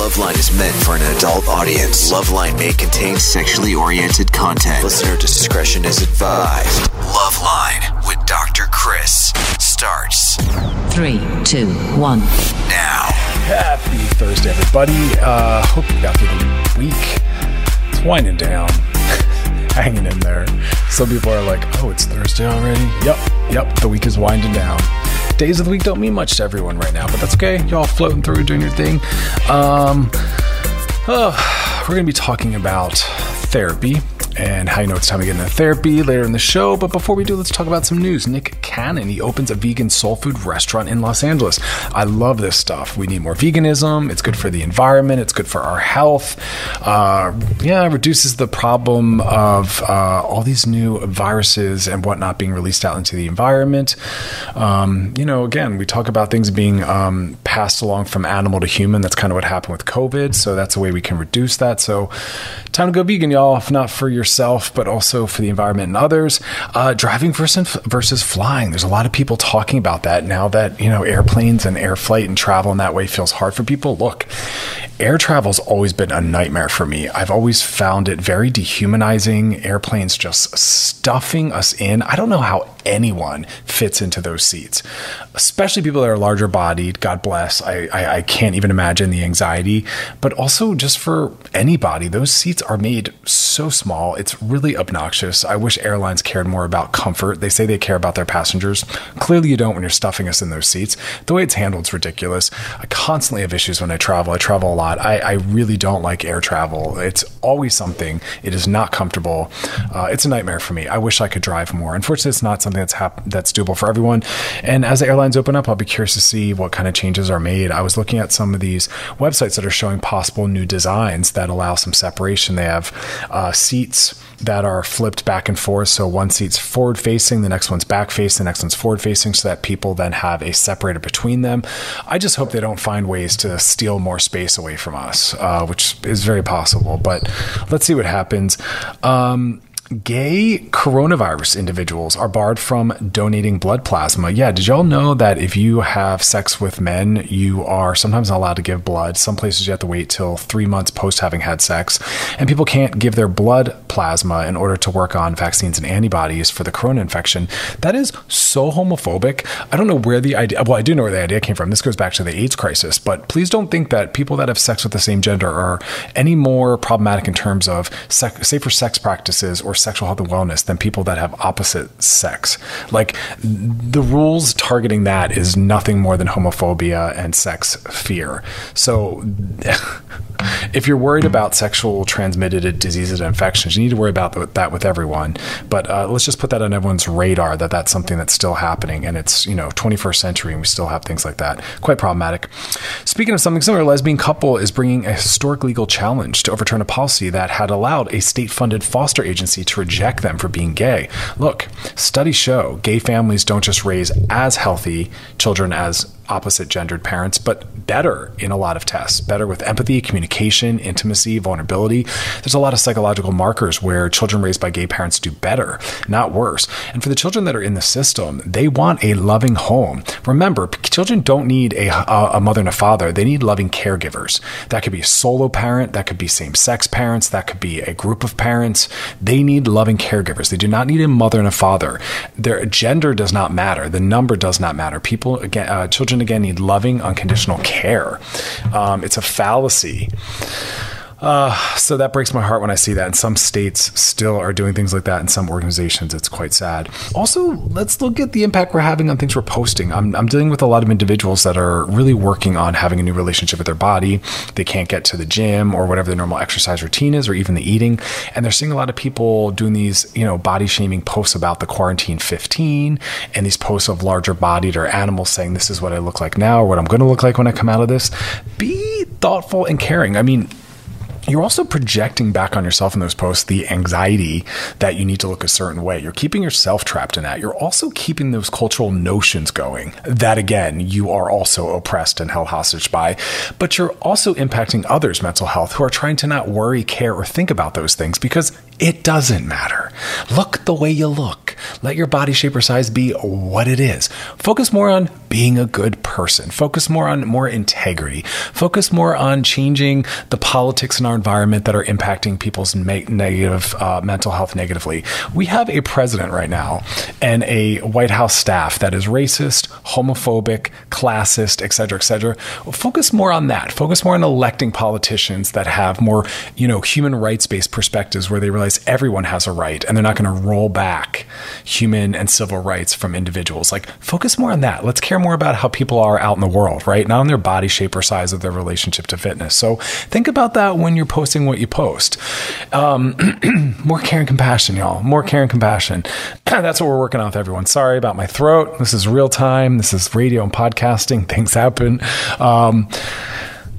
Loveline is meant for an adult audience. Loveline may contain sexually oriented content. Listener discretion is advised. Loveline with Dr. Chris starts Three, two, one. now. Happy Thursday, everybody. Uh, hope you got through the week. It's winding down, hanging in there. Some people are like, oh, it's Thursday already. Yep, yep, the week is winding down. Days of the week don't mean much to everyone right now, but that's okay. Y'all floating through, doing your thing. Um, oh, we're going to be talking about therapy and how you know it's time to get into therapy later in the show. But before we do, let's talk about some news. Nick Cannon, he opens a vegan soul food restaurant in Los Angeles. I love this stuff. We need more veganism. It's good for the environment. It's good for our health. Uh, yeah, it reduces the problem of uh, all these new viruses and whatnot being released out into the environment. Um, you know, again, we talk about things being um, passed along from animal to human. That's kind of what happened with COVID. So that's a way we can reduce that. So time to go vegan, y'all. If not for yourself, but also for the environment and others. Uh, driving versus versus flying. There's a lot of people talking about that now that you know airplanes and air flight and travel in that way feels hard for people. Look, air travel's always been a nightmare for me. I've always found it very dehumanizing. Airplanes just stuffing us in. I don't know how anyone fits into those seats, especially people that are larger bodied. God bless. I, I, I can't even imagine the anxiety, but also just for anybody, those seats are made so small. It's really obnoxious. I wish airlines cared more about comfort. They say they care about their passengers. Clearly, you don't when you're stuffing us in those seats. The way it's handled is ridiculous. I constantly have issues when I travel. I travel a lot. I, I really don't like air travel. It's always something. It is not comfortable. Uh, it's a nightmare for me. I wish I could drive more. Unfortunately, it's not something that's hap- that's doable for everyone. And as the airlines open up, I'll be curious to see what kind of changes are made. I was looking at some of these websites that are showing possible new designs that allow some separation. They have uh, seats that are flipped back and forth. So one seat's forward facing, the next one's back facing, the next one's forward facing, so that people then have a separator between them. I just hope they don't find ways to steal more space away from us, uh, which is very possible. But let's see what happens. Um, Gay coronavirus individuals are barred from donating blood plasma. Yeah, did y'all know that if you have sex with men, you are sometimes not allowed to give blood? Some places you have to wait till three months post having had sex. And people can't give their blood plasma in order to work on vaccines and antibodies for the corona infection. That is so homophobic. I don't know where the idea, well, I do know where the idea came from. This goes back to the AIDS crisis, but please don't think that people that have sex with the same gender are any more problematic in terms of sec- safer sex practices or sexual health and wellness than people that have opposite sex. Like the rules targeting that is nothing more than homophobia and sex fear. So if you're worried about sexual transmitted diseases and infections, you need to worry about that with everyone. But uh, let's just put that on everyone's radar that that's something that's still happening, and it's you know 21st century, and we still have things like that. Quite problematic. Speaking of something similar, a lesbian couple is bringing a historic legal challenge to overturn a policy that had allowed a state-funded foster agency to reject them for being gay. Look, studies show gay families don't just raise as healthy children as opposite gendered parents, but better in a lot of tests, better with empathy, communication, intimacy, vulnerability. There's a lot of psychological markers where children raised by gay parents do better, not worse. And for the children that are in the system, they want a loving home. Remember, children don't need a, a mother and a father, they need loving caregivers. That could be a solo parent, that could be same sex parents, that could be a group of parents. They need loving caregivers. They do not need a mother and a father. Their gender does not matter, the number does not matter. People, again, uh, children again, need loving, unconditional care. Um, it's a fallacy. Uh, so that breaks my heart when I see that. And some states still are doing things like that. In some organizations, it's quite sad. Also, let's look at the impact we're having on things we're posting. I'm, I'm dealing with a lot of individuals that are really working on having a new relationship with their body. They can't get to the gym or whatever their normal exercise routine is, or even the eating. And they're seeing a lot of people doing these, you know, body shaming posts about the quarantine 15 and these posts of larger bodied or animals saying, this is what I look like now or what I'm going to look like when I come out of this. Be thoughtful and caring. I mean, you're also projecting back on yourself in those posts the anxiety that you need to look a certain way. You're keeping yourself trapped in that. You're also keeping those cultural notions going that, again, you are also oppressed and held hostage by. But you're also impacting others' mental health who are trying to not worry, care, or think about those things because it doesn't matter. Look the way you look. Let your body shape or size be what it is. Focus more on being a good person. Focus more on more integrity. Focus more on changing the politics in our environment that are impacting people's negative uh, mental health negatively. We have a president right now and a White House staff that is racist, homophobic, classist, et cetera, et cetera. Focus more on that. Focus more on electing politicians that have more, you know, human rights based perspectives where they realize everyone has a right and they're not going to roll back human and civil rights from individuals. Like, focus more on that. Let's care more about how people are out in the world, right? Not on their body shape or size of their relationship to fitness. So think about that when you're posting what you post. Um, more care and compassion, y'all. More care and compassion. That's what we're working on with everyone. Sorry about my throat. This is real time. This is radio and podcasting. Things happen. Um,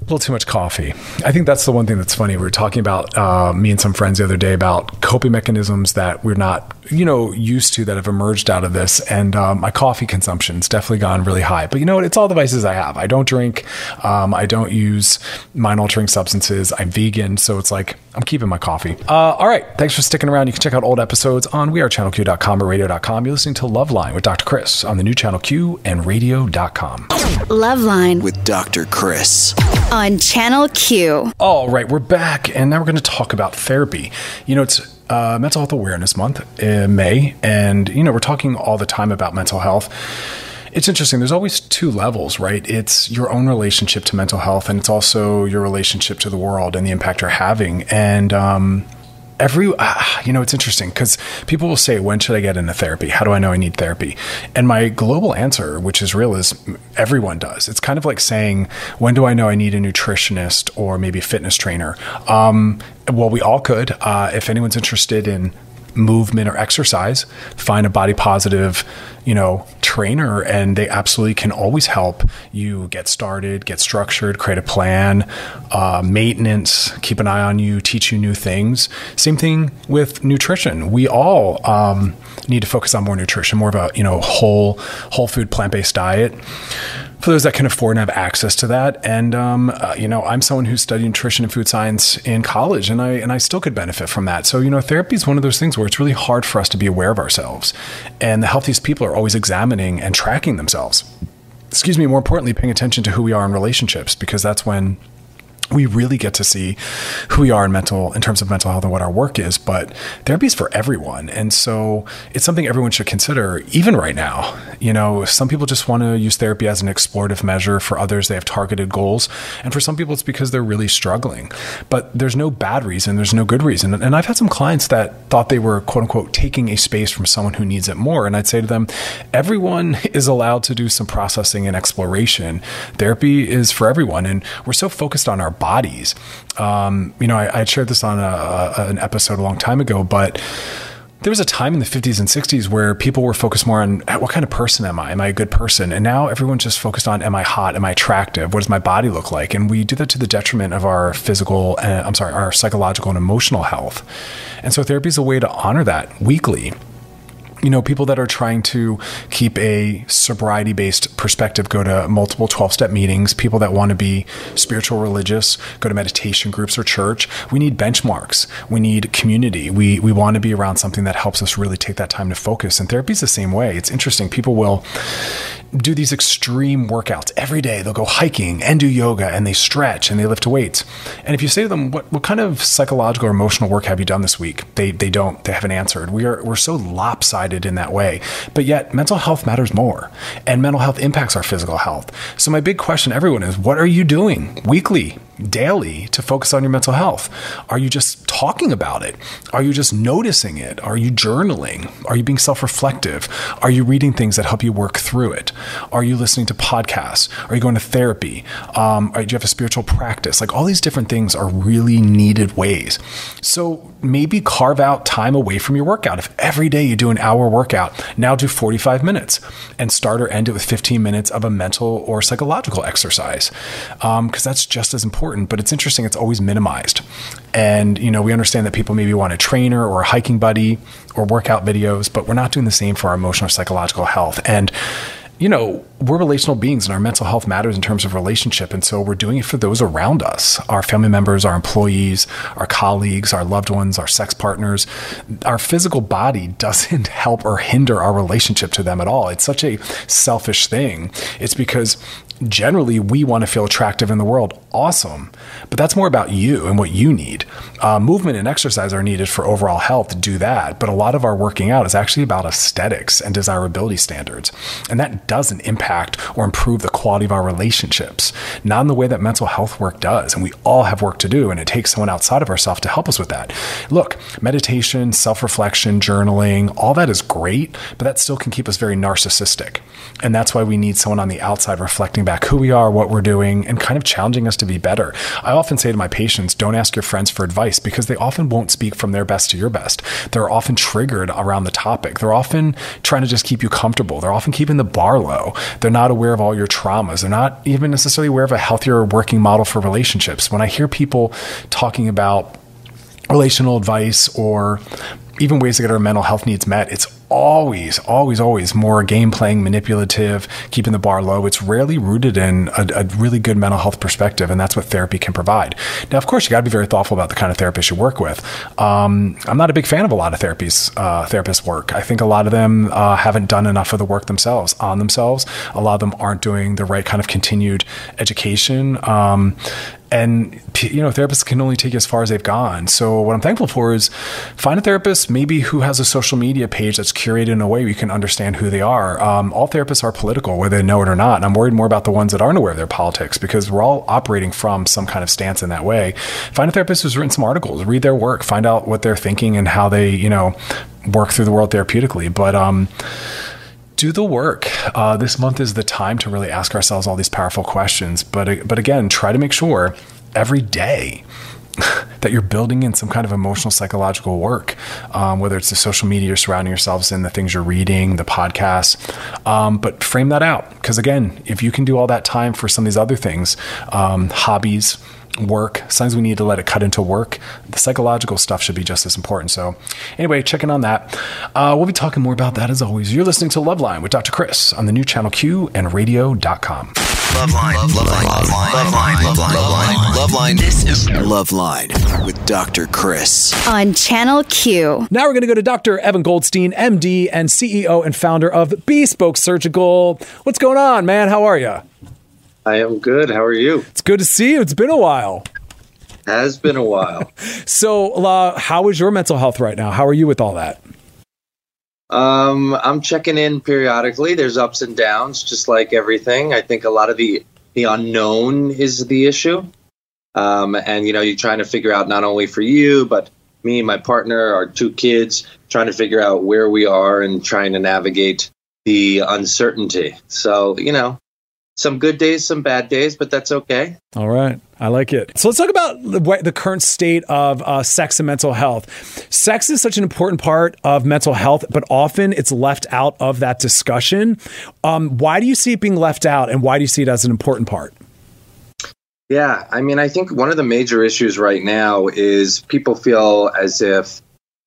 little too much coffee. I think that's the one thing that's funny. We were talking about uh, me and some friends the other day about coping mechanisms that we're not, you know, used to that have emerged out of this. And um, my coffee consumption's definitely gone really high. But you know what? It's all the vices I have. I don't drink. Um, I don't use mind altering substances. I'm vegan, so it's like I'm keeping my coffee. Uh, all right. Thanks for sticking around. You can check out old episodes on wearechannelq.com or radio.com. You're listening to Loveline with Dr. Chris on the new Channel Q and radio.com. Loveline with Dr. Chris on Channel Q. All right, we're back, and now we're going to talk about therapy. You know, it's uh, Mental Health Awareness Month in May, and you know, we're talking all the time about mental health. It's interesting. There's always two levels, right? It's your own relationship to mental health, and it's also your relationship to the world and the impact you're having. And um, every uh, you know it's interesting because people will say when should i get into therapy? How do i know i need therapy? And my global answer which is real is everyone does. It's kind of like saying when do i know i need a nutritionist or maybe a fitness trainer? Um, well we all could uh, if anyone's interested in movement or exercise, find a body positive, you know, trainer and they absolutely can always help you get started, get structured, create a plan, uh, maintenance, keep an eye on you, teach you new things. Same thing with nutrition. We all um, need to focus on more nutrition, more of a, you know, whole, whole food, plant-based diet for those that can afford and have access to that. And um, uh, you know, I'm someone who studied nutrition and food science in college, and I and I still could benefit from that. So you know, therapy is one of those things where it's really hard for us to be aware of ourselves, and the healthiest people are always examining and tracking themselves. Excuse me. More importantly, paying attention to who we are in relationships because that's when we really get to see who we are in mental in terms of mental health and what our work is but therapy is for everyone. And so it's something everyone should consider even right now. You know some people just want to use therapy as an explorative measure. For others they have targeted goals. And for some people it's because they're really struggling. But there's no bad reason there's no good reason. And i've had some clients that thought they were quote unquote taking a space from someone who needs it more. And i'd say to them everyone is allowed to do some processing and exploration. Therapy is for everyone. And we're so focused on our bodies. Um, you know, I, I, shared this on a, a, an episode a long time ago, but there was a time in the 50s and 60s where people were focused more on what kind of person am I? Am I a good person? And now everyone's just focused on am I hot? Am I attractive? What does my body look like? And we do that to the detriment of our physical, uh, I'm sorry, our psychological and emotional health. And so therapy is a way to honor that weekly you know, people that are trying to keep a sobriety based perspective go to multiple 12 step meetings. People that want to be spiritual religious go to meditation groups or church. We need benchmarks. We need community. We, we want to be around something that helps us really take that time to focus. And therapy is the same way. It's interesting. People will, do these extreme workouts every day. They'll go hiking and do yoga and they stretch and they lift weights. And if you say to them, what, what kind of psychological or emotional work have you done this week? They, they don't, they haven't answered. We are, we're so lopsided in that way. But yet mental health matters more and mental health impacts our physical health. So my big question everyone is, what are you doing weekly, daily to focus on your mental health? Are you just talking about it? Are you just noticing it? Are you journaling? Are you being self reflective? Are you reading things that help you work through it? Are you listening to podcasts? Are you going to therapy? Um, do you have a spiritual practice? Like all these different things are really needed ways. So maybe carve out time away from your workout. If every day you do an hour workout, now do 45 minutes and start or end it with 15 minutes of a mental or psychological exercise. Because um, that's just as important. But it's interesting, it's always minimized. And, you know, we understand that people maybe want a trainer or a hiking buddy or workout videos, but we're not doing the same for our emotional or psychological health. And, you know, we're relational beings and our mental health matters in terms of relationship. And so we're doing it for those around us our family members, our employees, our colleagues, our loved ones, our sex partners. Our physical body doesn't help or hinder our relationship to them at all. It's such a selfish thing. It's because generally we want to feel attractive in the world. Awesome. But that's more about you and what you need. Uh, movement and exercise are needed for overall health to do that. But a lot of our working out is actually about aesthetics and desirability standards. And that doesn't impact or improve the quality of our relationships, not in the way that mental health work does. And we all have work to do. And it takes someone outside of ourselves to help us with that. Look, meditation, self reflection, journaling, all that is great, but that still can keep us very narcissistic. And that's why we need someone on the outside reflecting back who we are, what we're doing, and kind of challenging us to be better. I often say to my patients, don't ask your friends for advice because they often won't speak from their best to your best. They're often triggered around the topic. They're often trying to just keep you comfortable. They're often keeping the bar low. They're not aware of all your traumas. They're not even necessarily aware of a healthier working model for relationships. When I hear people talking about relational advice or even ways to get our mental health needs met, it's always, always, always more game playing, manipulative, keeping the bar low. It's rarely rooted in a, a, really good mental health perspective, and that's what therapy can provide. Now, of course, you got to be very thoughtful about the kind of therapist you work with. Um, I'm not a big fan of a lot of therapies, uh, therapists' work. I think a lot of them uh, haven't done enough of the work themselves on themselves. A lot of them aren't doing the right kind of continued education. Um, and you know therapists can only take you as far as they've gone. So what i'm thankful for is find a therapist maybe who has a social media page that's curated in a way we can understand who they are. Um, all therapists are political whether they know it or not. And i'm worried more about the ones that aren't aware of their politics because we're all operating from some kind of stance in that way. Find a therapist who's written some articles read their work find out what they're thinking and how they you know work through the world therapeutically. But um do the work. Uh, this month is the time to really ask ourselves all these powerful questions. But but again, try to make sure every day that you're building in some kind of emotional psychological work, um, whether it's the social media you're surrounding yourselves in, the things you're reading, the podcasts. Um, but frame that out because again, if you can do all that time for some of these other things, um, hobbies work. Sometimes we need to let it cut into work. The psychological stuff should be just as important. So, anyway, checking on that. Uh, we'll be talking more about that as always. You're listening to Loveline with Dr. Chris on the new channel Q and radio.com. Loveline, Loveline, Loveline, Loveline, Loveline, Loveline. This is Loveline with Dr. Chris on Channel Q. Now we're going to go to Dr. Evan Goldstein, MD and CEO and founder of Bespoke Surgical. What's going on, man? How are you? I am good. How are you? It's good to see you. It's been a while. Has been a while. so, uh, how is your mental health right now? How are you with all that? Um, I'm checking in periodically. There's ups and downs, just like everything. I think a lot of the the unknown is the issue. Um, and you know, you're trying to figure out not only for you, but me, my partner, our two kids, trying to figure out where we are and trying to navigate the uncertainty. So, you know, some good days, some bad days, but that's okay. All right. I like it. So let's talk about the, the current state of uh, sex and mental health. Sex is such an important part of mental health, but often it's left out of that discussion. Um, why do you see it being left out, and why do you see it as an important part? Yeah, I mean, I think one of the major issues right now is people feel as if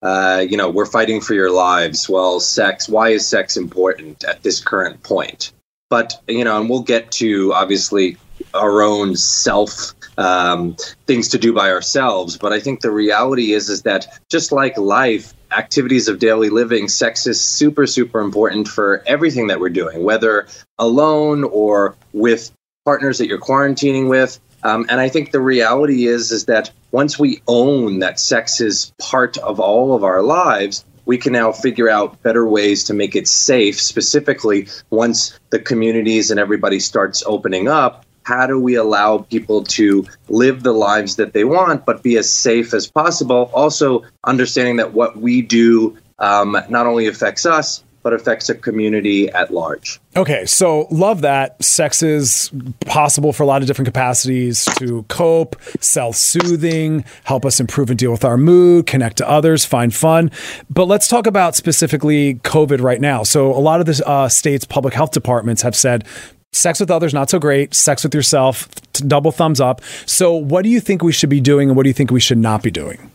uh, you know, we're fighting for your lives. Well, sex, why is sex important at this current point? But, you know, and we'll get to obviously our own self um, things to do by ourselves. But I think the reality is is that just like life, activities of daily living, sex is super super important for everything that we're doing, whether alone or with partners that you're quarantining with. Um, and I think the reality is is that once we own that sex is part of all of our lives, we can now figure out better ways to make it safe. Specifically, once the communities and everybody starts opening up, how do we allow people to live the lives that they want, but be as safe as possible? Also, understanding that what we do um, not only affects us, but affects a community at large. Okay, so love that. Sex is possible for a lot of different capacities to cope, self soothing, help us improve and deal with our mood, connect to others, find fun. But let's talk about specifically COVID right now. So, a lot of the uh, state's public health departments have said sex with others not so great sex with yourself double thumbs up so what do you think we should be doing and what do you think we should not be doing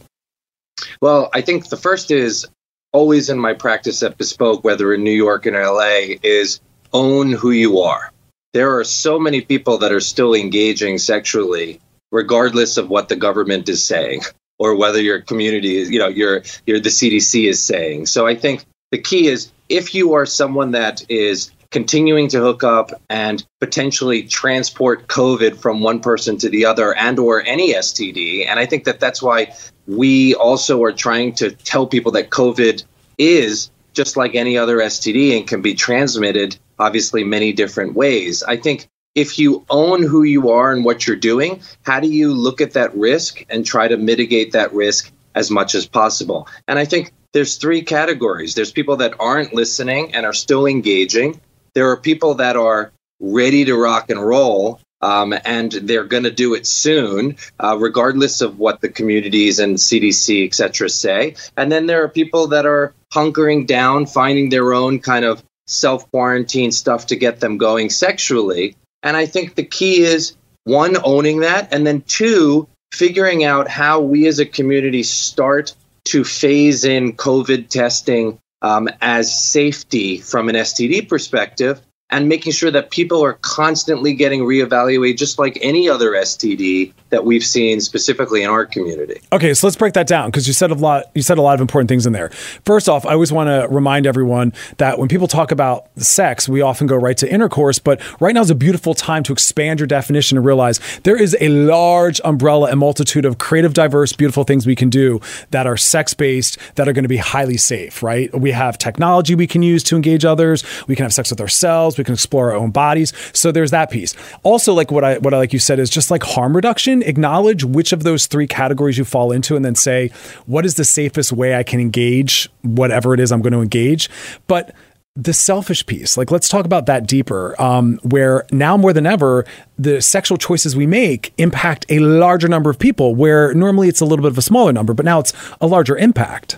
well i think the first is always in my practice at Bespoke, whether in New York and LA, is own who you are. There are so many people that are still engaging sexually, regardless of what the government is saying or whether your community is, you know, your your the CDC is saying. So I think the key is if you are someone that is continuing to hook up and potentially transport covid from one person to the other and or any std and i think that that's why we also are trying to tell people that covid is just like any other std and can be transmitted obviously many different ways. I think if you own who you are and what you're doing how do you look at that risk and try to mitigate that risk as much as possible? And i think there's three categories. There's people that aren't listening and are still engaging there are people that are ready to rock and roll um, and they're going to do it soon, uh, regardless of what the communities and CDC, et cetera, say. And then there are people that are hunkering down, finding their own kind of self quarantine stuff to get them going sexually. And I think the key is one, owning that, and then two, figuring out how we as a community start to phase in COVID testing um, as safety from an STD perspective and making sure that people are constantly getting reevaluated, just like any other STD that we've seen specifically in our community. Okay, so let's break that down because you said a lot. You said a lot of important things in there. First off, I always want to remind everyone that when people talk about sex, we often go right to intercourse, but right now is a beautiful time to expand your definition and realize there is a large umbrella and multitude of creative, diverse, beautiful things we can do that are sex based that are going to be highly safe. Right? We have technology we can use to engage others. We can have sex with ourselves we can explore our own bodies. So there's that piece. Also, like what I what I like you said is just like harm reduction. Acknowledge which of those three categories you fall into, and then say what is the safest way I can engage whatever it is I'm going to engage. But the selfish piece like let's talk about that deeper um, where now more than ever the sexual choices we make impact a larger number of people where normally it's a little bit of a smaller number but now it's a larger impact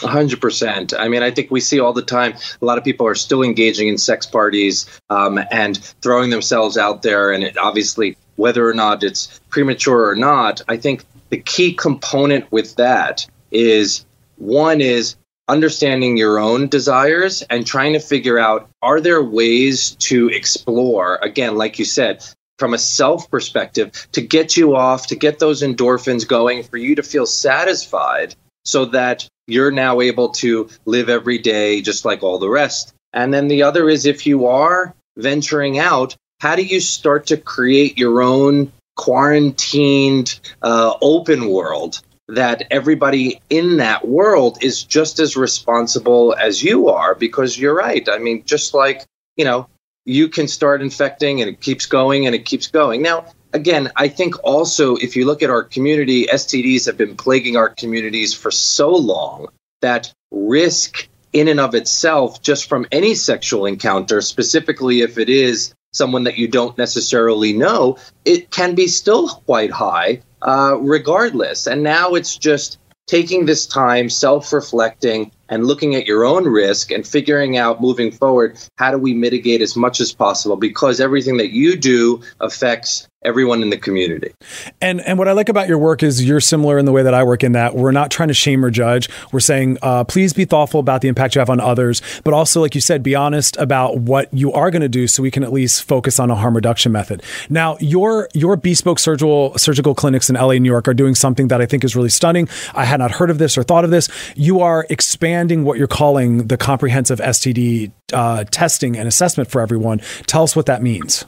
hundred percent. I mean, I think we see all the time. A lot of people are still engaging in sex parties um, and throwing themselves out there, and it obviously, whether or not it's premature or not, I think the key component with that is one is understanding your own desires and trying to figure out are there ways to explore again like you said from a self perspective to get you off to get those endorphins going for you to feel satisfied so that you're now able to live every day just like all the rest. And then the other is if you are venturing out, how do you start to create your own quarantined uh, open world that everybody in that world is just as responsible as you are? Because you're right. I mean, just like, you know, you can start infecting and it keeps going and it keeps going. Now, again, I think also if you look at our community, STDs have been plaguing our communities for so long that risk in and of itself, just from any sexual encounter, specifically if it is someone that you don't necessarily know, it can be still quite high, uh, regardless. And now it's just taking this time, self reflecting, and looking at your own risk and figuring out moving forward how do we mitigate as much as possible because everything that you do affects everyone in the community. And and what I like about your work is you're similar in the way that I work in that we're not trying to shame or judge. We're saying uh, please be thoughtful about the impact you have on others, but also like you said, be honest about what you are going to do, so we can at least focus on a harm reduction method. Now, your your bespoke surgical surgical clinics in LA, New York, are doing something that I think is really stunning. I had not heard of this or thought of this. You are expanding what you're calling the comprehensive STD uh, testing and assessment for everyone. Tell us what that means.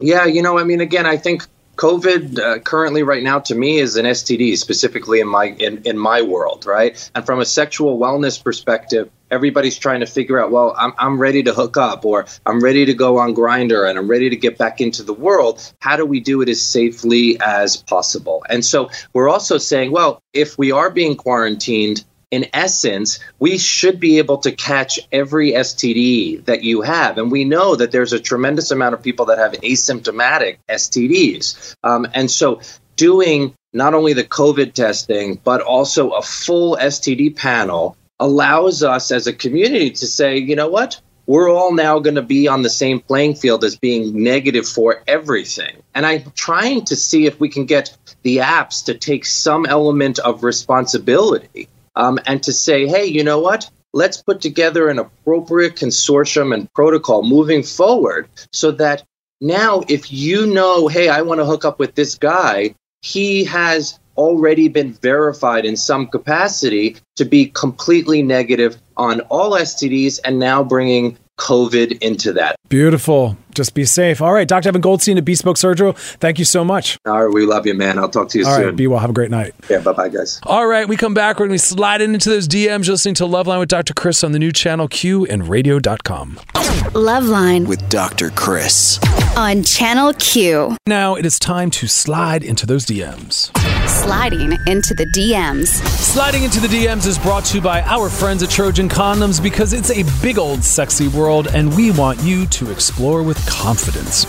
Yeah, you know, I mean, again, I think COVID uh, currently right now to me is an STD specifically in my in, in my world, right? And from a sexual wellness perspective, everybody's trying to figure out, well, I'm I'm ready to hook up or I'm ready to go on Grindr and I'm ready to get back into the world. How do we do it as safely as possible? And so we're also saying, well, if we are being quarantined, in essence, we should be able to catch every STD that you have. And we know that there's a tremendous amount of people that have asymptomatic STDs. Um, and so, doing not only the COVID testing, but also a full STD panel allows us as a community to say, you know what? We're all now going to be on the same playing field as being negative for everything. And I'm trying to see if we can get the apps to take some element of responsibility um, and to say, hey, you know what? Let's put together an appropriate consortium and protocol moving forward so that now if you know, hey, I want to hook up with this guy, he has already been verified in some capacity to be completely negative on all STDs and now bringing COVID into that. Beautiful. Just be safe. All right, Dr. Evan Goldstein at Bespoke Surgery. Thank you so much. All right, we love you, man. I'll talk to you All soon. right, be well. Have a great night. Yeah, bye bye, guys. All right, we come back. We're going to be sliding into those DMs, You're listening to Loveline with Dr. Chris on the new channel Q and radio.com. Loveline With Dr. Chris. on Channel Q. Now it is time to slide into those DMs. Sliding into the DMs. Sliding into the DMs is brought to you by our friends at Trojan Condoms because it's a big old sexy world and we want you to explore with confidence.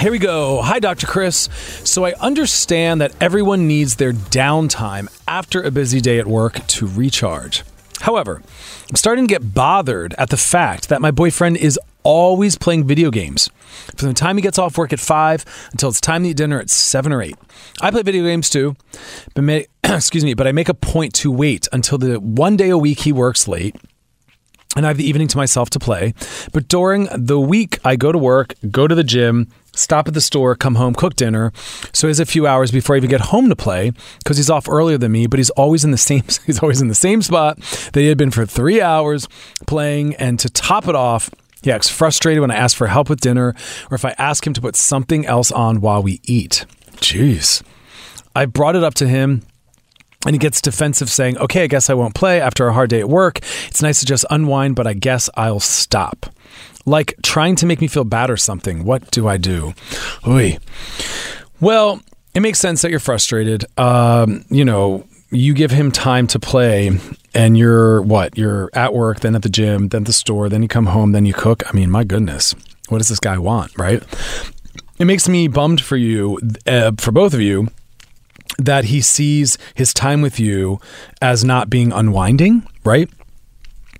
Here we go. Hi, Dr. Chris. So, I understand that everyone needs their downtime after a busy day at work to recharge. However, I'm starting to get bothered at the fact that my boyfriend is always playing video games. From the time he gets off work at 5 until it's time to eat dinner at 7 or 8. I play video games too, but ma- excuse me, but I make a point to wait until the one day a week he works late and I have the evening to myself to play. But during the week, I go to work, go to the gym, stop at the store, come home, cook dinner. So he has a few hours before I even get home to play because he's off earlier than me. But he's always in the same he's always in the same spot that he had been for three hours playing. And to top it off. He acts frustrated when I ask for help with dinner or if I ask him to put something else on while we eat. Jeez. I brought it up to him and he gets defensive, saying, Okay, I guess I won't play after a hard day at work. It's nice to just unwind, but I guess I'll stop. Like trying to make me feel bad or something. What do I do? Oy. Well, it makes sense that you're frustrated. Um, you know, you give him time to play and you're what? You're at work, then at the gym, then at the store, then you come home, then you cook. I mean, my goodness, what does this guy want, right? It makes me bummed for you, uh, for both of you, that he sees his time with you as not being unwinding, right?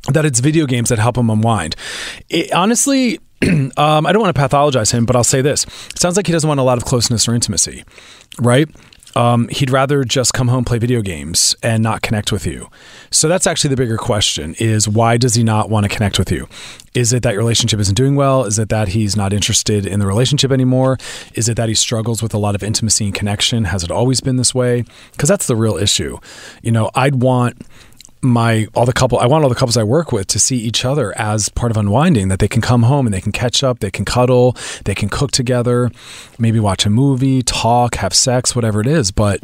That it's video games that help him unwind. It, honestly, um, I don't want to pathologize him, but I'll say this: it sounds like he doesn't want a lot of closeness or intimacy, right? Um, he'd rather just come home, play video games, and not connect with you. So that's actually the bigger question: is why does he not want to connect with you? Is it that your relationship isn't doing well? Is it that he's not interested in the relationship anymore? Is it that he struggles with a lot of intimacy and connection? Has it always been this way? Because that's the real issue. You know, I'd want my all the couple I want all the couples I work with to see each other as part of unwinding that they can come home and they can catch up, they can cuddle, they can cook together, maybe watch a movie, talk, have sex, whatever it is, but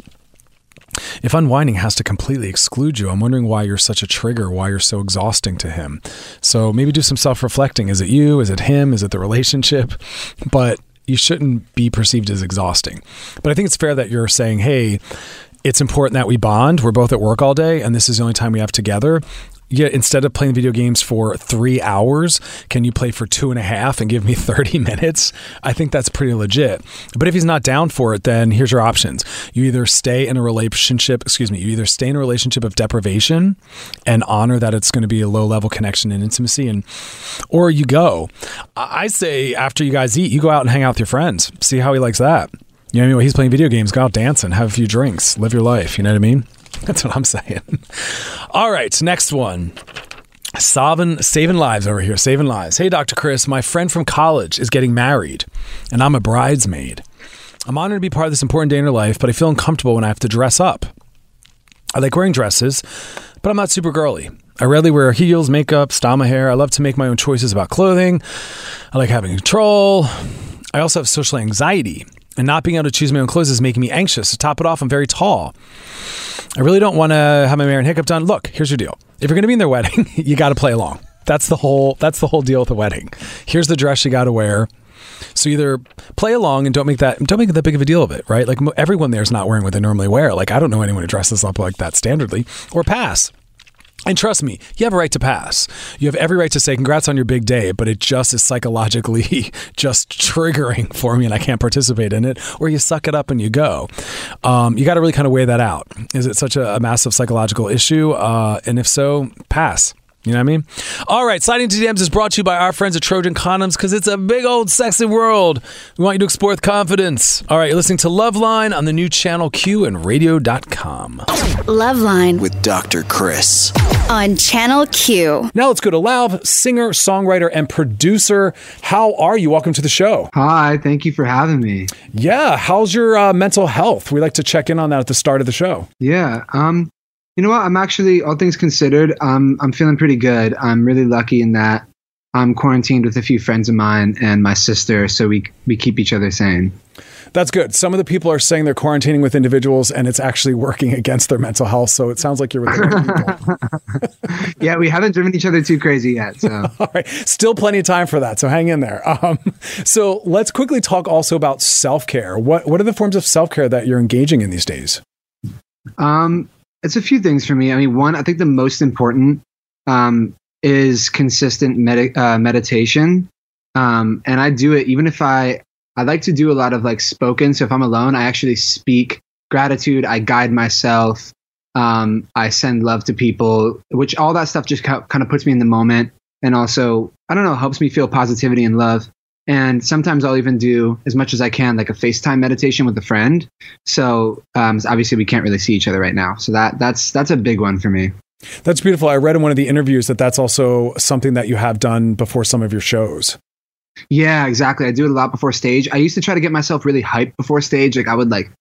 if unwinding has to completely exclude you, I'm wondering why you're such a trigger, why you're so exhausting to him. So maybe do some self reflecting. Is it you? Is it him? Is it the relationship? But you shouldn't be perceived as exhausting. But I think it's fair that you're saying, hey, it's important that we bond. We're both at work all day, and this is the only time we have together. yeah, instead of playing video games for three hours, can you play for two and a half and give me 30 minutes? I think that's pretty legit. But if he's not down for it, then here's your options. You either stay in a relationship, excuse me, you either stay in a relationship of deprivation and honor that it's going to be a low level connection and intimacy, and or you go. I I say after you guys eat, you go out and hang out with your friends, see how he likes that. You know what I mean? While he's playing video games, go out dancing, have a few drinks, live your life. You know what I mean? That's what I'm saying. All right, next one. Saving, saving lives over here, saving lives. Hey, Dr. Chris, my friend from college is getting married, and I'm a bridesmaid. I'm honored to be part of this important day in her life, but I feel uncomfortable when I have to dress up. I like wearing dresses, but I'm not super girly. I rarely wear heels, makeup, style my hair. I love to make my own choices about clothing. I like having control. I also have social anxiety, and not being able to choose my own clothes is making me anxious. To top it off, I'm very tall. I really don't want to have my and hiccup done. Look, here's your deal. If you're going to be in their wedding, you got to play along. That's the whole. That's the whole deal with the wedding. Here's the dress you got to wear. So either play along and don't make that don't make that big of a deal of it, right? Like everyone there is not wearing what they normally wear. Like I don't know anyone who dresses up like that standardly, or pass. And trust me, you have a right to pass. You have every right to say congrats on your big day, but it just is psychologically just triggering for me and I can't participate in it. Or you suck it up and you go. Um, you got to really kind of weigh that out. Is it such a, a massive psychological issue? Uh, and if so, pass. You know what I mean? All right, Sliding to DMs is brought to you by our friends at Trojan Condoms because it's a big old sexy world. We want you to explore with confidence. All right, you're listening to Loveline on the new channel Q and radio.com. Loveline With Dr. Chris. on Channel Q. Now let's go to Lauv, singer, songwriter, and producer. How are you? Welcome to the show. Hi, thank you for having me. Yeah, how's your uh, mental health? We like to check in on that at the start of the show. Yeah, um, you know what? I'm actually, all things considered, um, I'm feeling pretty good. I'm really lucky in that I'm quarantined with a few friends of mine and my sister, so we we keep each other sane. That's good. Some of the people are saying they're quarantining with individuals and it's actually working against their mental health. So it sounds like you're with the right people. Yeah, we haven't driven each other too crazy yet. So All right. Still plenty of time for that. So hang in there. Um, so let's quickly talk also about self care. What, what are the forms of self care that you're engaging in these days? Um, it's a few things for me. I mean, one, I think the most important um, is consistent medi- uh, meditation, um, and I do it even if I I like to do a lot of like spoken. So if I'm alone, I actually speak gratitude. I guide myself. Um, I send love to people, which all that stuff just kind of puts me in the moment, and also I don't know helps me feel positivity and love. And sometimes I'll even do as much as I can, like a FaceTime meditation with a friend. So um, obviously we can't really see each other right now. So that that's that's a big one for me. That's beautiful. I read in one of the interviews that that's also something that you have done before some of your shows. Yeah, exactly. I do it a lot before stage. I used to try to get myself really hyped before stage. Like I would like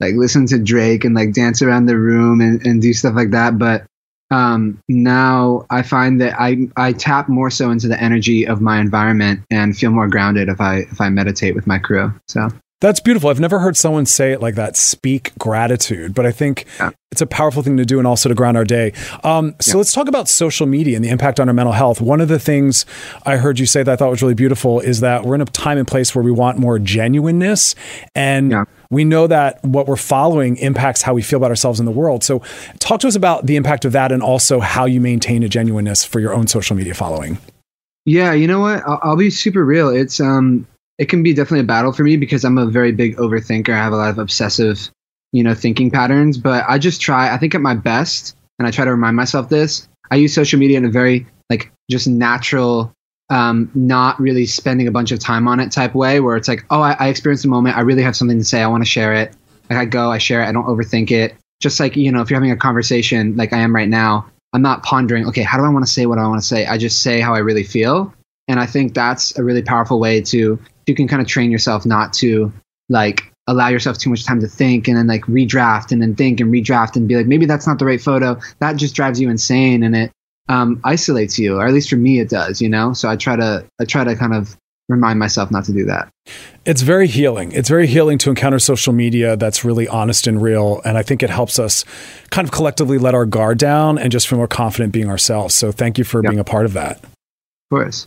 like listen to Drake and like dance around the room and, and do stuff like that. But um, now I find that I I tap more so into the energy of my environment and feel more grounded if I if I meditate with my crew. So That's beautiful. I've never heard someone say it like that, speak gratitude, but I think Yeah. it's a powerful thing to do and also to ground our day. Um, so let's talk about social media and the impact on our mental health. One of the things I heard you say that I thought was really beautiful is that we're in a time and place where we want more genuineness. And Yeah. we know that what we're following impacts how we feel about ourselves in the world. So talk to us about the impact of that and also how you maintain a genuineness for your own social media following. Yeah, you know what? I'll, I'll be super real. It's um, it can be definitely a battle for me because I'm a very big overthinker. I have a lot of obsessive, you know, thinking patterns. But I just try. I think at my best, and I try to remind myself this. I use social media in a very like just natural, um, not really spending a bunch of time on it type way, where it's like, oh, I, I experienced a moment. I really have something to say. I want to share it. Like I go, I share it. I don't overthink it. Just like you know, if you're having a conversation like I am right now, I'm not pondering, okay, how do I want to say what I want to say? I just say how I really feel. And I think that's a really powerful way to, you can kind of train yourself not to like allow yourself too much time to think and then like redraft and then think and redraft and be like, maybe that's not the right photo. That just drives you insane and it um, isolates you, or at least for me, it does, you know? So I try to, I try to kind of remind myself not to do that. It's very healing. It's very healing to encounter social media that's really honest and real. And I think it helps us kind of collectively let our guard down and just feel more confident being ourselves. So thank you for Yeah. being a part of that. Course.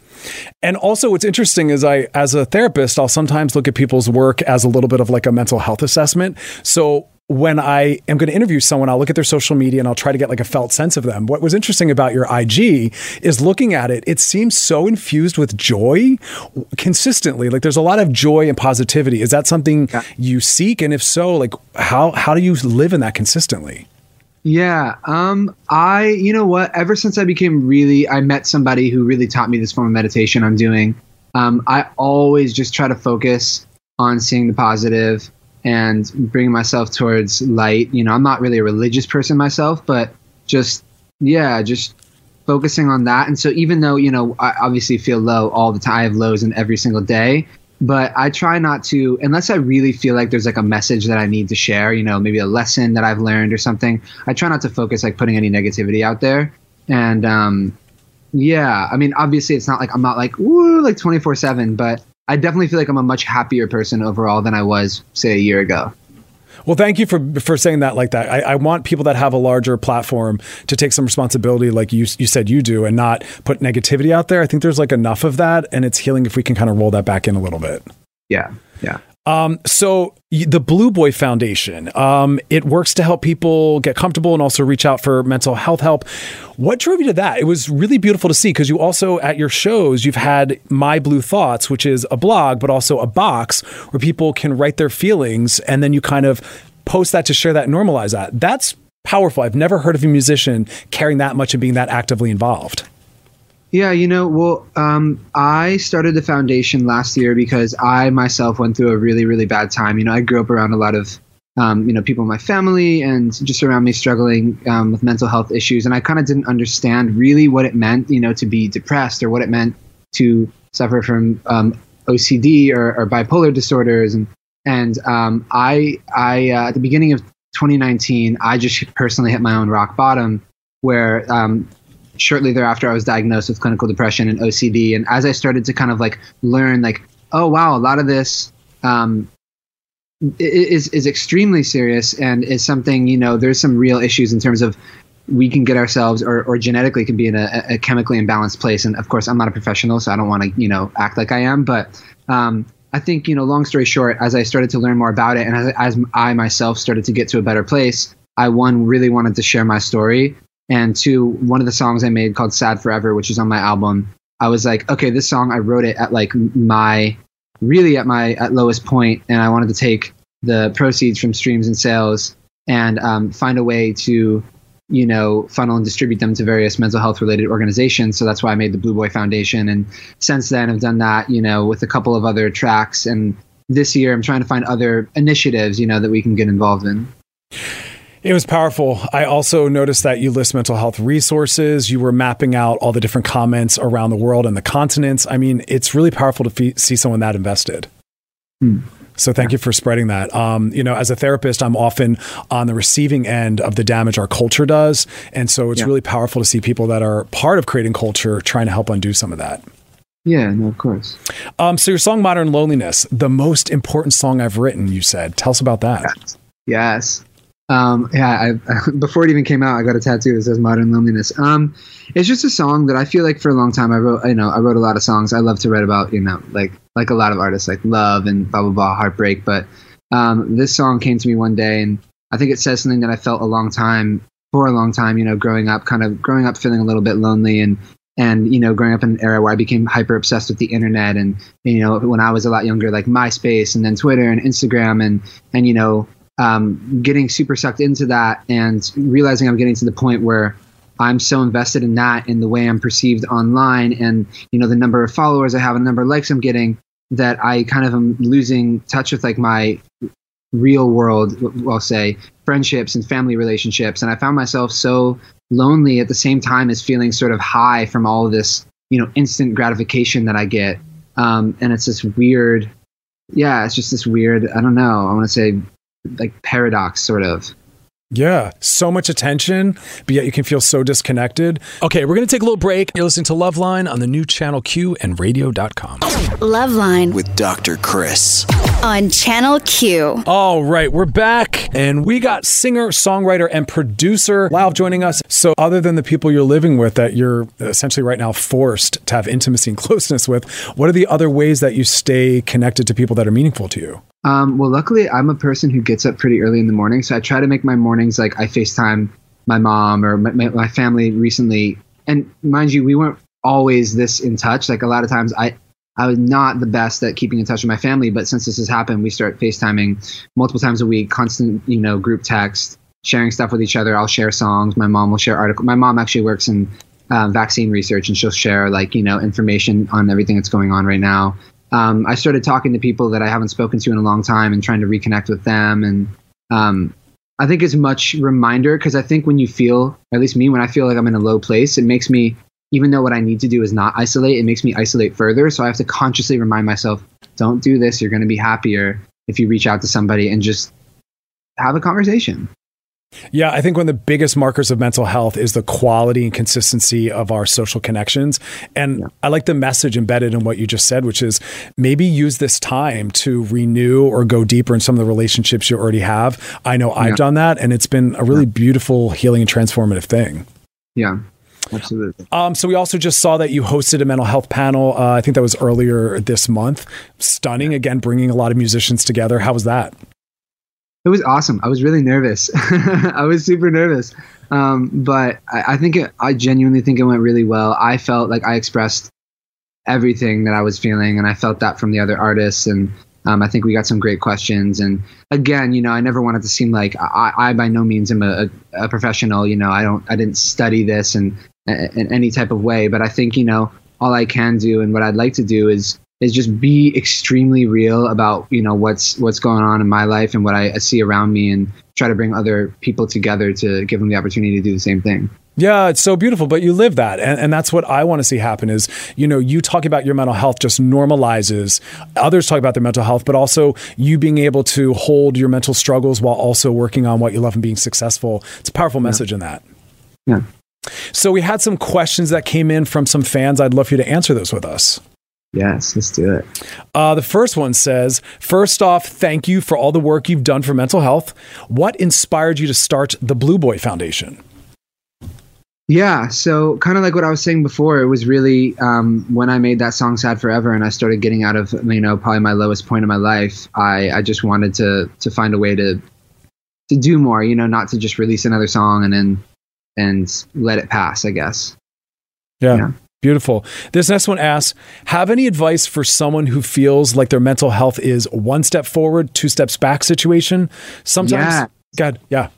And also what's interesting is I as a therapist, I'll sometimes look at people's work as a little bit of like a mental health assessment. So when I am going to interview someone, I'll look at their social media and I'll try to get like a felt sense of them. What was interesting about your IG is looking at it, it seems so infused with joy consistently. Like there's a lot of joy and positivity. Is that something you seek? And if so, like how how do you live in that consistently? Yeah. Um, I, you know what, ever since I became really, I met somebody who really taught me this form of meditation I'm doing. Um, I always just try to focus on seeing the positive and bringing myself towards light. You know, I'm not really a religious person myself, but just, yeah, just focusing on that. And so even though, you know, I obviously feel low all the time, I have lows in every single day, but I try not to, unless I really feel like there's like a message that I need to share, you know, maybe a lesson that I've learned or something. I try not to focus like putting any negativity out there. And um, yeah, I mean, obviously it's not like I'm not like, woo, like 24 7, but I definitely feel like I'm a much happier person overall than I was, say, a year ago. Well, thank you for for saying that like that. I, I, want people that have a larger platform to take some responsibility, like you you said you do, and not put negativity out there. I think there's like enough of that, and it's healing if we can kind of roll that back in a little bit. Yeah, yeah. Um, so the Blue Boy Foundation, um, it works to help people get comfortable and also reach out for mental health help. What drove you to that? It was really beautiful to see because you also at your shows you've had My Blue Thoughts, which is a blog, but also a box where people can write their feelings, and then you kind of post that to share that, normalize that. That's powerful. I've never heard of a musician caring that much and being that actively involved. Yeah, you know, well, um, I started the foundation last year because I myself went through a really, really bad time. You know, I grew up around a lot of, um, you know, people in my family and just around me struggling um, with mental health issues, and I kind of didn't understand really what it meant, you know, to be depressed or what it meant to suffer from um, OCD or, or, bipolar disorders, and and um, I, I uh, at the beginning of 2019, I just personally hit my own rock bottom where um, shortly thereafter, I was diagnosed with clinical depression and OCD. And as I started to kind of like learn, like, oh wow, a lot of this um, is is extremely serious and is something you know. There's some real issues in terms of we can get ourselves or, or genetically can be in a, a chemically imbalanced place. And of course, I'm not a professional, so I don't want to you know act like I am, but um, I think you know. Long story short, as I started to learn more about it, and as, as I myself started to get to a better place, I one really wanted to share my story and to one of the songs I made called Sad Forever, which is on my album, I was like, okay, this song, I wrote it at like my, really at my at lowest point, and I wanted to take the proceeds from streams and sales and um, find a way to, you know, funnel and distribute them to various mental health related organizations. So that's why I made the Blue Boy Foundation. And since then, I've done that, you know, with a couple of other tracks. And this year, I'm trying to find other initiatives, you know, that we can get involved in. It was powerful. I also noticed that you list mental health resources. You were mapping out all the different comments around the world and the continents. I mean, it's really powerful to fe- see someone that invested. Hmm. So thank you for spreading that. Um, you know, as a therapist, I'm often on the receiving end of the damage our culture does, and so it's yeah. really powerful to see people that are part of creating culture trying to help undo some of that. Yeah, no, of course. Um, so your song "Modern Loneliness," the most important song I've written. You said, tell us about that. Yes. yes. Um, yeah, I, before it even came out, I got a tattoo that says "Modern Loneliness." Um, it's just a song that I feel like for a long time I wrote. You know, I wrote a lot of songs. I love to write about you know, like like a lot of artists, like love and blah blah blah, heartbreak. But um, this song came to me one day, and I think it says something that I felt a long time for a long time. You know, growing up, kind of growing up feeling a little bit lonely and and you know growing up in an era where i became hyper obsessed with the internet and you know when i was a lot younger like myspace and then twitter and instagram and and you know um, getting super sucked into that and realizing I'm getting to the point where I'm so invested in that in the way I'm perceived online and you know the number of followers I have and the number of likes I'm getting that I kind of am losing touch with like my real world I'll say friendships and family relationships. And I found myself so lonely at the same time as feeling sort of high from all this you know instant gratification that I get. Um, and it's this weird yeah it's just this weird I don't know I want to say like paradox sort of. Yeah, so much attention, but yet you can feel so disconnected. Okay, we're going to take a little break. You're listening to Loveline on the new channel Q and radio.com. Loveline with Dr. Chris on Channel Q. All right, we're back and we got singer, songwriter, and producer Lauv joining us. So, other than the people you're living with that you're essentially right now forced to have intimacy and closeness with, what are the other ways that you stay connected to people that are meaningful to you? Um, well, luckily, I'm a person who gets up pretty early in the morning, so I try to make my mornings like I FaceTime my mom or my, my, my family recently. And mind you, we weren't always this in touch. Like a lot of times, I I was not the best at keeping in touch with my family, but since this has happened, we start FaceTiming multiple times a week, constant, you know, group text, sharing stuff with each other. I'll share songs. My mom will share articles. My mom actually works in uh, vaccine research, and she'll share like you know information on everything that's going on right now um, I started talking to people that I haven't spoken to in a long time and trying to reconnect with them. And um, I think as much reminder because I think when you feel, at least me, when I feel like I'm in a low place, it makes me, even though what I need to do is not isolate, it makes me isolate further. So I have to consciously remind myself, don't do this. You're going to be happier if you reach out to somebody and just have a conversation. Yeah, I think one of the biggest markers of mental health is the quality and consistency of our social connections. And yeah. I like the message embedded in what you just said, which is maybe use this time to renew or go deeper in some of the relationships you already have. I know I've done that, and it's been a really yeah. beautiful, healing, and transformative thing. Yeah. Absolutely. Um, so we also just saw that you hosted a mental health panel. Uh, I think that was earlier this month. Stunning. Again, bringing a lot of musicians together. How was that? It was awesome. I was really nervous. I was super nervous. Um, but I, I think it, I genuinely think it went really well. I felt like I expressed everything that I was feeling, and I felt that from the other artists. And um, I think we got some great questions. And again, you know, I never wanted to seem like I, I by no means am a, a, professional. You know, I don't, I didn't study this in, in any type of way. But I think, you know, all I can do and what I'd like to do is is just be extremely real about you know what's what's going on in my life and what I, see around me and try to bring other people together to give them the opportunity to do the same thing. Yeah, it's so beautiful, but you live that. And, and that's what I want to see happen is, you know, you talk about your mental health just normalizes others talk about their mental health, but also you being able to hold your mental struggles while also working on what you love and being successful. It's a powerful message yeah. in that. Yeah. So we had some questions that came in from some fans. I'd love for you to answer those with us. Yes, let's do it. Uh, the first one says First off, thank you for all the work you've done for mental health. What inspired you to start the Blue Boy Foundation? Yeah, so kind of like what I was saying before, it was really um, when I made that song "Sad Forever" and I started getting out of you know probably my lowest point in my life. I I just wanted to to find a way to to do more, you know, not to just release another song and then and let it pass. I guess. yeah. yeah. Beautiful. This next one asks Have any advice for someone who feels like their mental health is one step forward, two steps back situation? Sometimes. Yeah. God, yeah.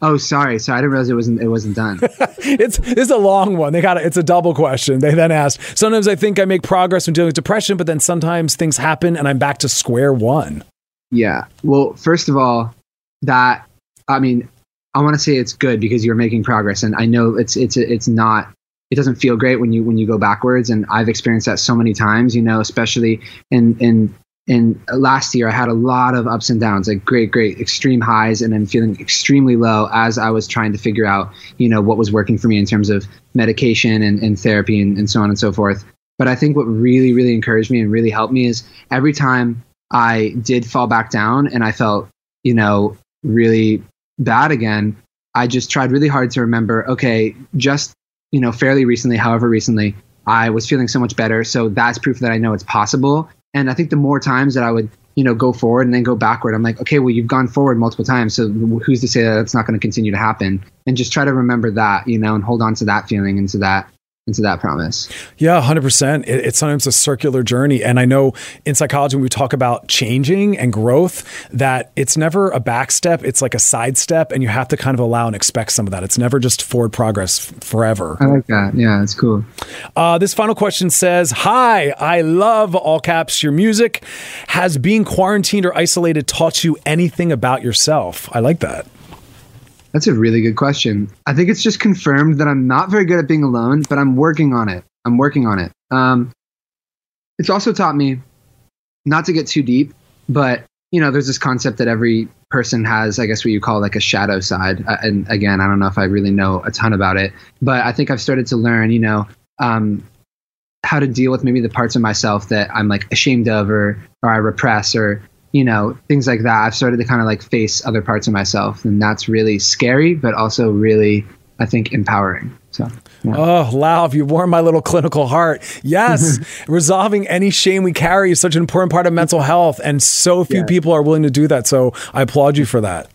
Oh, sorry. So I didn't realize it wasn't it wasn't done. it's it's a long one. They got it. It's a double question. They then asked. Sometimes I think I make progress when dealing with depression, but then sometimes things happen and I'm back to square one. Yeah. Well, first of all, that I mean, I want to say it's good because you're making progress, and I know it's it's it's not it doesn't feel great when you when you go backwards. And i've experienced that so many times you know especially in in in last year i had a lot of ups and downs like great great extreme highs and then feeling extremely low as i was trying to figure out you know what was working for me in terms of medication and, and therapy and, and so on and so forth. But i think what really really encouraged me and really helped me is every time i did fall back down and i felt you know really bad again i just tried really hard to remember okay just you know, fairly recently, however recently, I was feeling so much better. So that's proof that I know it's possible. And I think the more times that I would, you know, go forward and then go backward, I'm like, okay, well, you've gone forward multiple times. So who's to say that it's not going to continue to happen? And just try to remember that, you know, and hold on to that feeling and to that into that promise. Yeah, 100%. It, it's sometimes a circular journey. And I know in psychology, when we talk about changing and growth, that it's never a back step, it's like a side step, and you have to kind of allow and expect some of that. It's never just forward progress forever. I like that. Yeah, it's cool. Uh, this final question says Hi, I love all caps your music. Has being quarantined or isolated taught you anything about yourself? I like that. That's a really good question. I think it's just confirmed that I'm not very good at being alone, but I'm working on it. I'm working on it. Um, it's also taught me not to get too deep, but you know, there's this concept that every person has, I guess, what you call like a shadow side. Uh, and again, I don't know if I really know a ton about it, but I think I've started to learn, you know, um, how to deal with maybe the parts of myself that I'm like ashamed of or or I repress or you know, things like that. I've started to kind of like face other parts of myself, and that's really scary, but also really I think empowering. So yeah. Oh, Lauv, you warm my little clinical heart. Yes, resolving any shame we carry is such an important part of mental health, and so few Yeah. people are willing to do that. So I applaud you for that.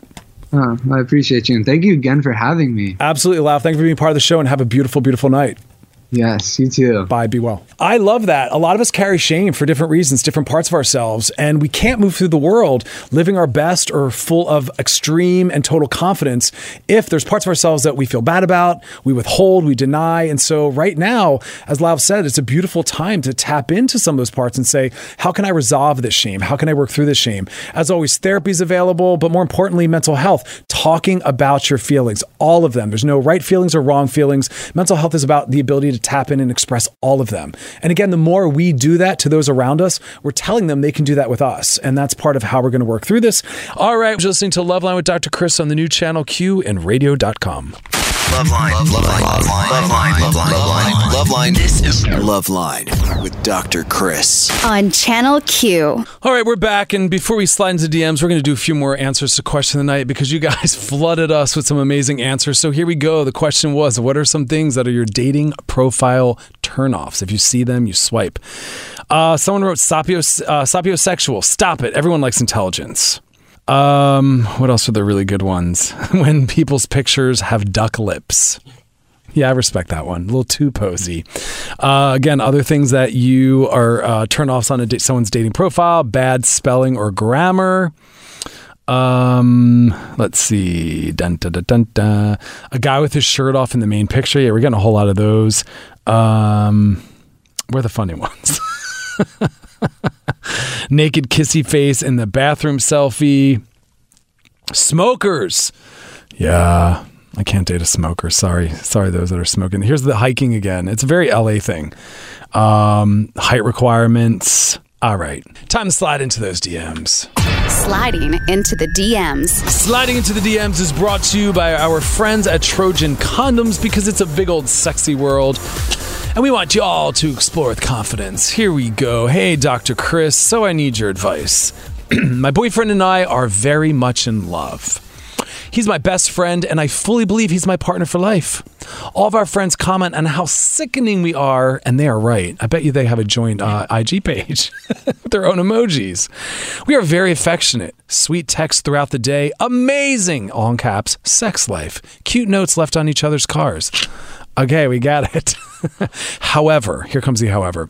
Oh, I appreciate you and thank you again for having me. Absolutely, Lauv. Thank you for being part of the show, and have a beautiful, beautiful night. Yes, you too. Bye. Be well. I love that. A lot of us carry shame for different reasons, different parts of ourselves, and we can't move through the world living our best or full of extreme and total confidence if there's parts of ourselves that we feel bad about, we withhold, we deny. And so, right now, as Lauv said, it's a beautiful time to tap into some of those parts and say, how can I resolve this shame? How can I work through this shame? As always, therapy is available, but more importantly, mental health, talking about your feelings, all of them. There's no right feelings or wrong feelings. Mental health is about the ability to tap in and express all of them. And again, the more we do that to those around us, we're telling them they can do that with us. And that's part of how we're going to work through this. All right, you're listening to Loveline with Dr. Chris on the new channel Q and radio.com. Loveline. Loveline. Loveline. Loveline. Loveline. Loveline. This is Loveline with Dr. Chris. On Channel Q. All right, we're back. And before we slide into DMs, we're going to do a few more answers to question of the night because you guys flooded us with some amazing answers. So here we go. The question was What are some things that are your dating profile turnoffs? If you see them, you swipe. Uh, someone wrote sapio, uh, sapiosexual. Stop it. Everyone likes intelligence. Um, what else are the really good ones? when people's pictures have duck lips. Yeah, I respect that one. A little too posy. Uh, again, other things that you are uh, turn offs on da- someone's dating profile: bad spelling or grammar. Um, let's see. Dun, dun, dun, dun. A guy with his shirt off in the main picture. Yeah, we're getting a whole lot of those. Um, where are the funny ones? Naked kissy face in the bathroom selfie. Smokers. Yeah, I can't date a smoker. Sorry. Sorry, those that are smoking. Here's the hiking again. It's a very LA thing. Um, height requirements. All right. Time to slide into those DMs. Sliding into the DMs. Sliding into the DMs is brought to you by our friends at Trojan Condoms because it's a big old sexy world. And we want y'all to explore with confidence. Here we go. Hey, Dr. Chris, so I need your advice. My boyfriend and I are very much in love. He's my best friend, and I fully believe he's my partner for life. All of our friends comment on how sickening we are, and they are right. I bet you they have a joint uh, IG page with their own emojis. We are very affectionate, sweet texts throughout the day, amazing, all caps, sex life, cute notes left on each other's cars. Okay, we got it. however, here comes the however.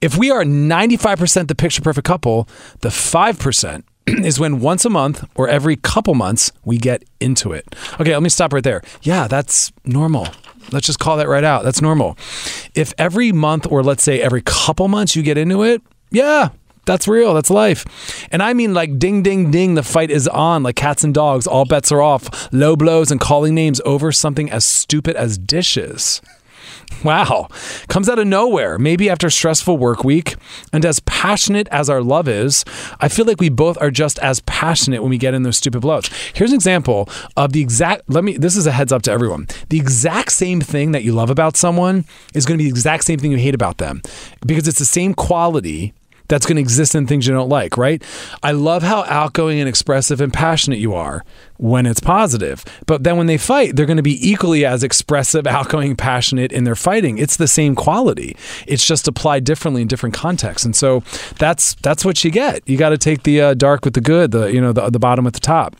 If we are 95% the picture perfect couple, the 5% is when once a month or every couple months we get into it. Okay, let me stop right there. Yeah, that's normal. Let's just call that right out. That's normal. If every month or let's say every couple months you get into it, yeah, that's real. That's life. And I mean, like, ding, ding, ding, the fight is on, like cats and dogs. All bets are off. Low blows and calling names over something as stupid as dishes. Wow. Comes out of nowhere, maybe after a stressful work week. And as passionate as our love is, I feel like we both are just as passionate when we get in those stupid blows. Here's an example of the exact, let me, this is a heads up to everyone. The exact same thing that you love about someone is going to be the exact same thing you hate about them because it's the same quality that's going to exist in things you don't like, right? I love how outgoing and expressive and passionate you are when it's positive. But then when they fight, they're going to be equally as expressive, outgoing, passionate in their fighting. It's the same quality. It's just applied differently in different contexts. And so that's that's what you get. You got to take the uh, dark with the good, the you know the the bottom with the top.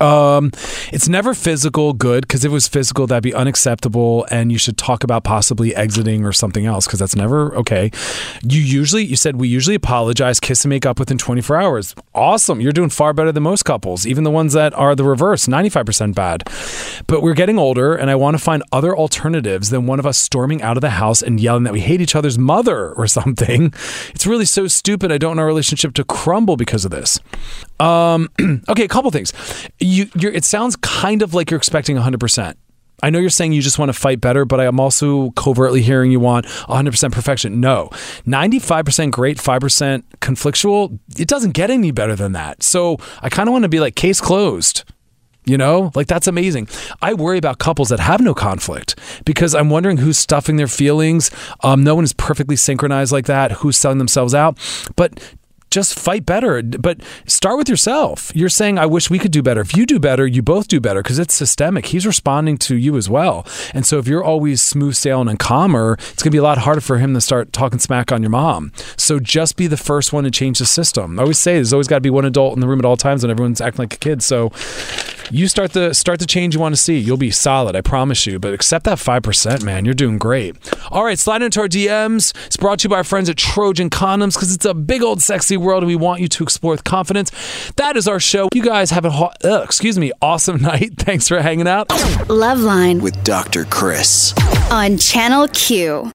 Um, it's never physical good because if it was physical, that'd be unacceptable, and you should talk about possibly exiting or something else because that's never okay. You usually, you said we usually apologize, kiss and make up within 24 hours. Awesome, you're doing far better than most couples, even the ones that are the reverse, 95% bad. But we're getting older, and I want to find other alternatives than one of us storming out of the house and yelling that we hate each other's mother or something. It's really so stupid. I don't want our relationship to crumble because of this. Um, okay, a couple things. You, it sounds kind of like you're expecting 100%. I know you're saying you just want to fight better, but I'm also covertly hearing you want 100% perfection. No, 95% great, 5% conflictual. It doesn't get any better than that. So I kind of want to be like, case closed. You know, like that's amazing. I worry about couples that have no conflict because I'm wondering who's stuffing their feelings. Um, no one is perfectly synchronized like that. Who's selling themselves out, but just fight better. But start with yourself. You're saying, I wish we could do better. If you do better, you both do better because it's systemic. He's responding to you as well. And so if you're always smooth sailing and calmer, it's going to be a lot harder for him to start talking smack on your mom. So just be the first one to change the system. I always say there's always got to be one adult in the room at all times and everyone's acting like a kid. So you start the start the change you want to see. You'll be solid, I promise you. But accept that five percent, man. You're doing great. All right, slide into our DMs. It's brought to you by our friends at Trojan Condoms because it's a big old sexy world and we want you to explore with confidence. That is our show. You guys have a ho- uh, excuse me, awesome night. Thanks for hanging out. Loveline With Dr. Chris. on Channel Q.